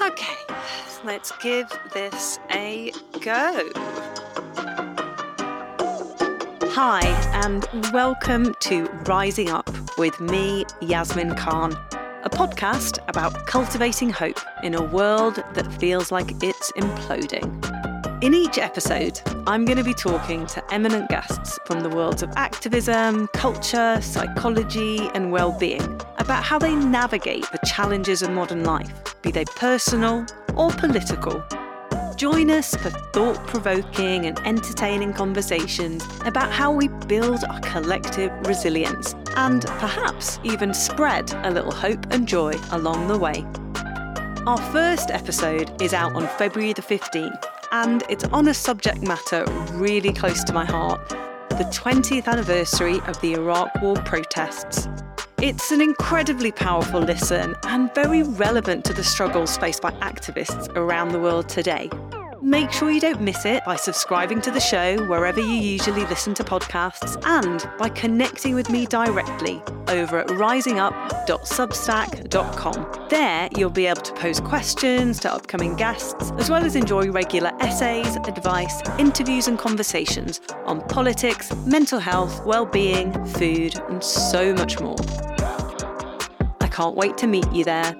Okay, let's give this a go. Hi, and welcome to Rising Up with me, Yasmin Khan, a podcast about cultivating hope in a world that feels like it's imploding. In each episode, I'm going to be talking to eminent guests from the worlds of activism, culture, psychology, and well-being about how they navigate the challenges of modern life, be they personal or political. Join us for thought provoking and entertaining conversations about how we build our collective resilience and perhaps even spread a little hope and joy along the way. Our first episode is out on February the 15th, and it's on a subject matter really close to my heart the 20th anniversary of the Iraq War protests. It's an incredibly powerful listen and very relevant to the struggles faced by activists around the world today. Make sure you don't miss it by subscribing to the show wherever you usually listen to podcasts and by connecting with me directly over at risingup.substack.com. There, you'll be able to pose questions to upcoming guests, as well as enjoy regular essays, advice, interviews, and conversations on politics, mental health, well-being, food, and so much more. Can't wait to meet you there.